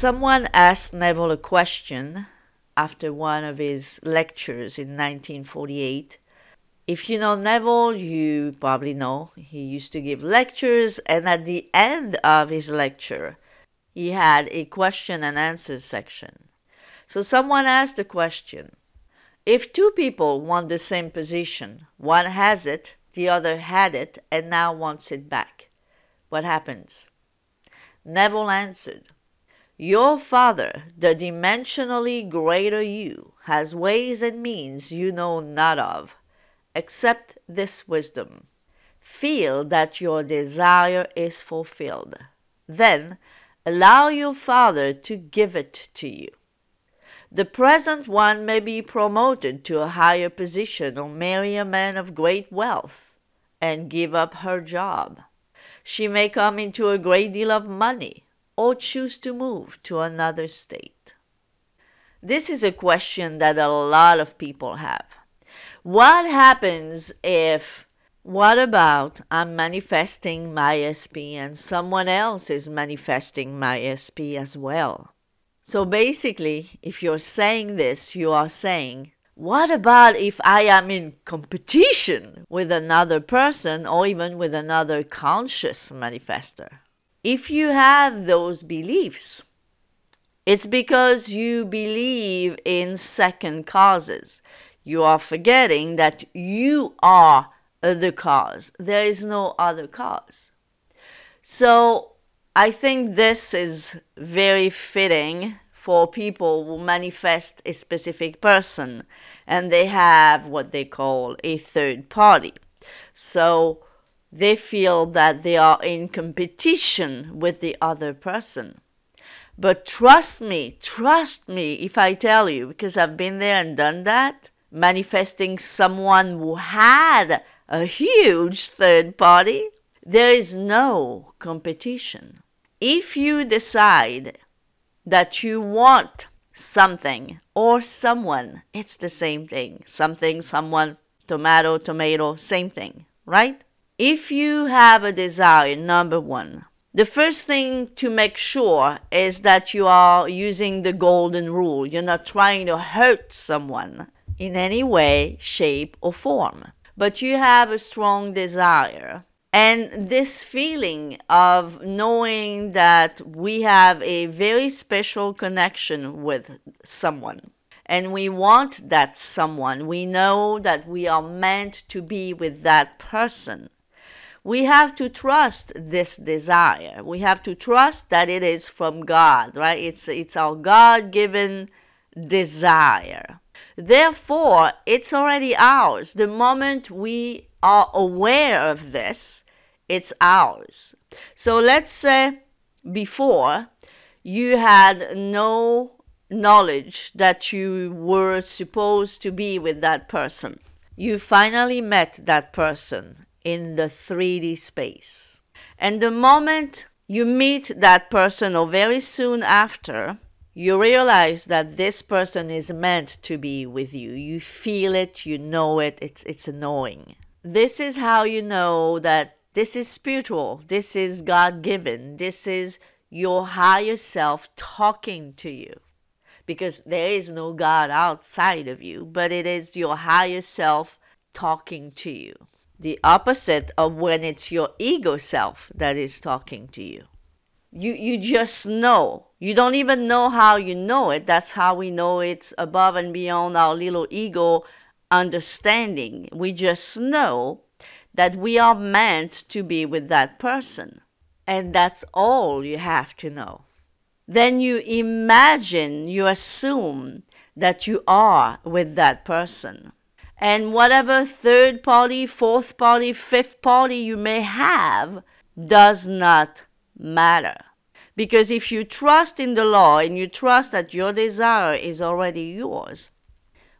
someone asked Neville a question after one of his lectures in 1948. If you know Neville, you probably know he used to give lectures, and at the end of his lecture, he had a question and answer section. So someone asked a question If two people want the same position, one has it, the other had it, and now wants it back, what happens? Neville answered, Your father, the dimensionally greater you, has ways and means you know not of. Accept this wisdom. Feel that your desire is fulfilled. Then allow your father to give it to you. The present one may be promoted to a higher position or marry a man of great wealth and give up her job. She may come into a great deal of money or choose to move to another state. This is a question that a lot of people have. What happens if, what about I'm manifesting my SP and someone else is manifesting my SP as well? So basically, if you're saying this, you are saying, what about if I am in competition with another person or even with another conscious manifester? If you have those beliefs, it's because you believe in second causes. You are forgetting that you are the cause. There is no other cause. So I think this is very fitting for people who manifest a specific person and they have what they call a third party. So they feel that they are in competition with the other person. But trust me, trust me if I tell you, because I've been there and done that, manifesting someone who had a huge third party there is no competition. If you decide that you want something or someone, it's the same thing. Something, someone, tomato, tomato, same thing, right? If you have a desire, number one, the first thing to make sure is that you are using the golden rule. You're not trying to hurt someone in any way, shape, or form, but you have a strong desire and this feeling of knowing that we have a very special connection with someone and we want that someone, we know that we are meant to be with that person. We have to trust this desire. We have to trust that it is from God, right? It's, it's our God given desire. Therefore, it's already ours. The moment we are aware of this, it's ours. So let's say before you had no knowledge that you were supposed to be with that person. You finally met that person in the 3D space. And the moment you meet that person, or very soon after, you realize that this person is meant to be with you. You feel it, you know it, it's, it's annoying this is how you know that this is spiritual, this is God given, this is your higher self talking to you. Because there is no God outside of you, but it is your higher self talking to you. The opposite of when it's your ego self that is talking to you. You, you just know. You don't even know how you know it. That's how we know it's above and beyond our little ego understanding. We just know that we are meant to be with that person. And that's all you have to know. Then you imagine, you assume that you are with that person. And whatever third party, fourth party, fifth party you may have does not matter. Because if you trust in the law and you trust that your desire is already yours,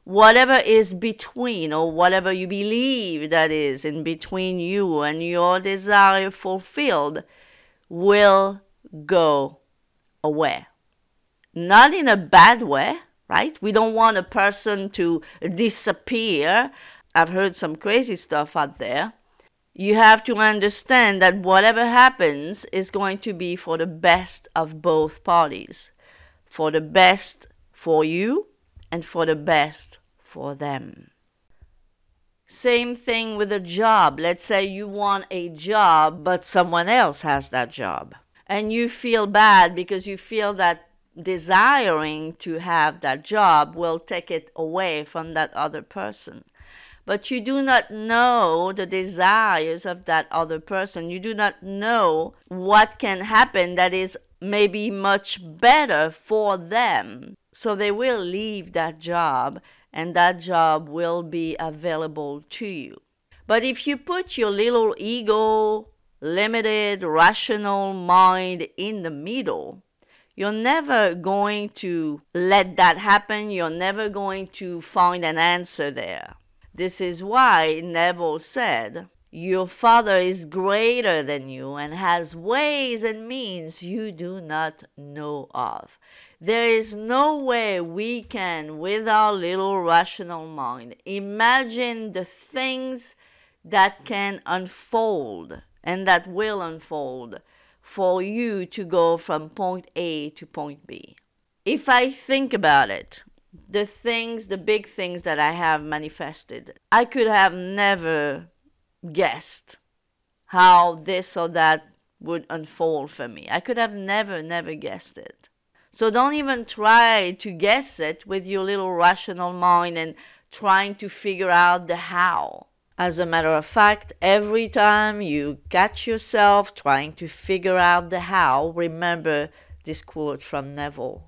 whatever is between or whatever you believe that is in between you and your desire fulfilled will go away. Not in a bad way, right? We don't want a person to disappear. I've heard some crazy stuff out there. You have to understand that whatever happens is going to be for the best of both parties. for the best for you and for the best for them. Same thing with a job. Let's say you want a job, but someone else has that job. And you feel bad because you feel that desiring to have that job will take it away from that other person. But you do not know the desires of that other person. You do not know what can happen that is maybe much better for them. So they will leave that job and that job will be available to you. But if you put your little ego, limited, rational mind in the middle, you're never going to let that happen. You're never going to find an answer there. This is why Neville said, Your Father is greater than you and has ways and means you do not know of. There is no way we can, with our little rational mind, imagine the things that can unfold and that will unfold for you to go from point A to point B. If I think about it, the things, the big things that I have manifested, I could have never guessed how this or that would unfold for me. I could have never, never guessed it. So don't even try to guess it with your little rational mind and trying to figure out the how. As a matter of fact, every time you catch yourself trying to figure out the how, remember this quote from Neville.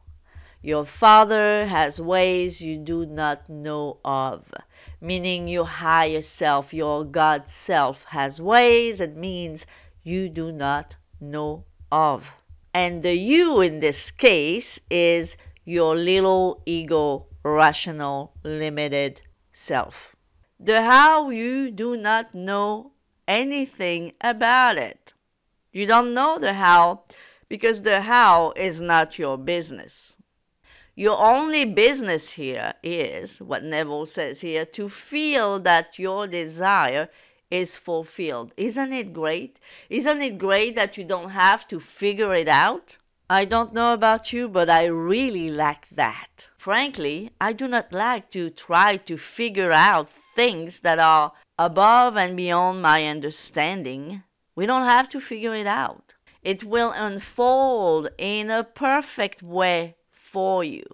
Your Father has ways you do not know of, meaning your higher self, your God self, has ways and means you do not know of. And the you in this case is your little ego, rational, limited self. The how you do not know anything about it. You don't know the how because the how is not your business. Your only business here is, what Neville says here, to feel that your desire is fulfilled. Isn't it great? Isn't it great that you don't have to figure it out? I don't know about you, but I really like that. Frankly, I do not like to try to figure out things that are above and beyond my understanding. We don't have to figure it out. It will unfold in a perfect way for you.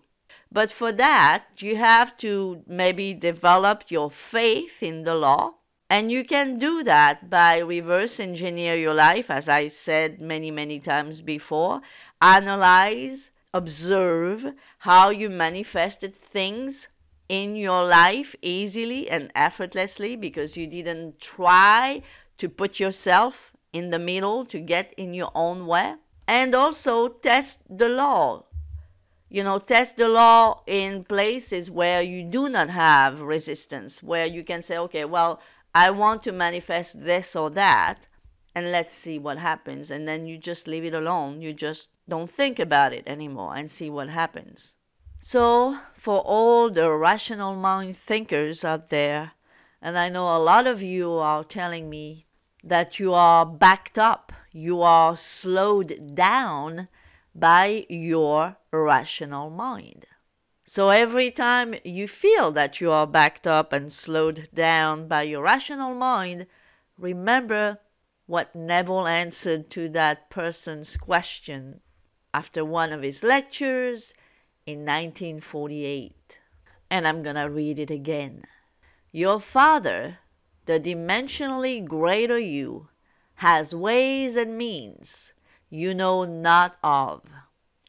But for that, you have to maybe develop your faith in the law and you can do that by reverse engineer your life, as I said many, many times before. Analyze, observe how you manifested things in your life easily and effortlessly because you didn't try to put yourself in the middle to get in your own way. And also test the law. You know, test the law in places where you do not have resistance, where you can say, okay, well, I want to manifest this or that, and let's see what happens. And then you just leave it alone. You just don't think about it anymore and see what happens. So, for all the rational mind thinkers out there, and I know a lot of you are telling me that you are backed up, you are slowed down by your rational mind. So every time you feel that you are backed up and slowed down by your rational mind, remember what Neville answered to that person's question after one of his lectures in 1948. And I'm to read it again. Your father, the dimensionally greater you, has ways and means you know not of,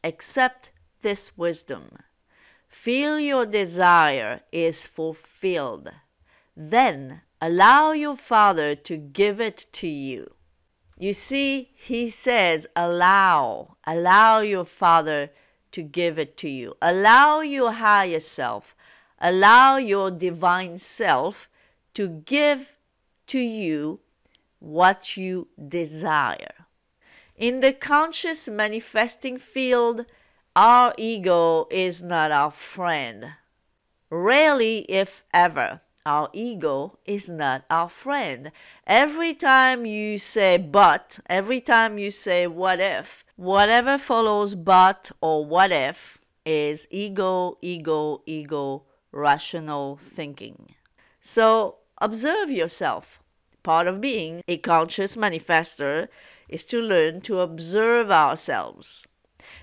except this wisdom feel your desire is fulfilled. Then allow your Father to give it to you. You see, he says, allow, allow your Father to give it to you. Allow your higher self, allow your divine self to give to you what you desire. In the conscious manifesting field, our ego is not our friend. Rarely, if ever, our ego is not our friend. Every time you say but, every time you say what if, whatever follows but or what if is ego, ego, ego, rational thinking. So observe yourself. Part of being a conscious manifester is to learn to observe ourselves.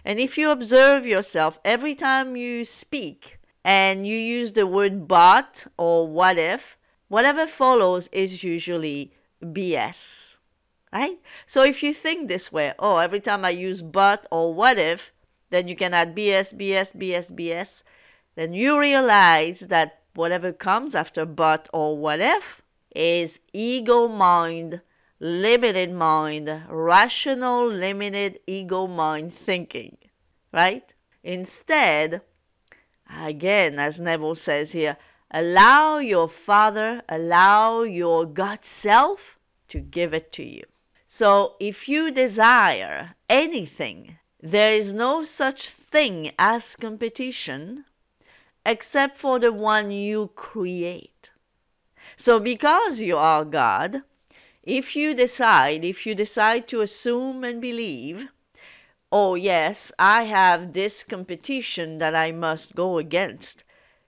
And if you observe yourself every time you speak and you use the word but or what if, whatever follows is usually BS. Right? So if you think this way, oh, every time I use but or what if, then you can add BS, BS, BS, BS, then you realize that whatever comes after but or what if is ego mind, limited mind, rational, limited ego mind thinking, right? Instead, again, as Neville says here, allow your Father, allow your God self to give it to you. So if you desire anything, there is no such thing as competition except for the one you create. So because you are God, if you decide, if you decide to assume and believe, oh yes, I have this competition that I must go against,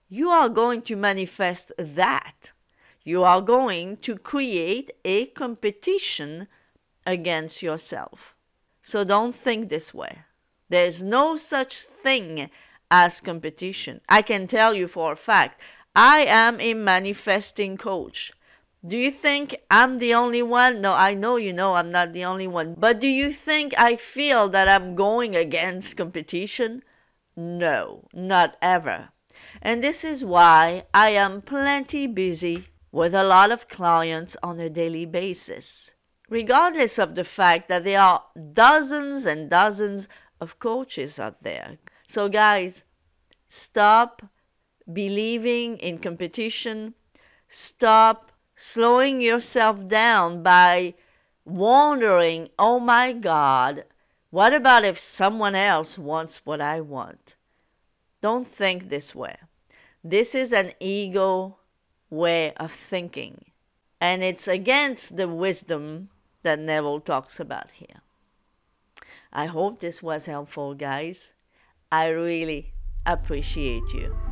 you are going to manifest that. You are going to create a competition against yourself. So don't think this way. There's no such thing as competition. I can tell you for a fact, I am a manifesting coach. Do you think I'm the only one? No, I know you know I'm not the only one. But do you think I feel that I'm going against competition? No, not ever. And this is why I am plenty busy with a lot of clients on a daily basis regardless of the fact that there are dozens and dozens of coaches out there. So, guys, stop believing in competition, stop slowing yourself down by wondering, oh my God, what about if someone else wants what I want? Don't think this way. This is an ego way of thinking, and it's against the wisdom that Neville talks about here. I hope this was helpful, guys. I really appreciate you.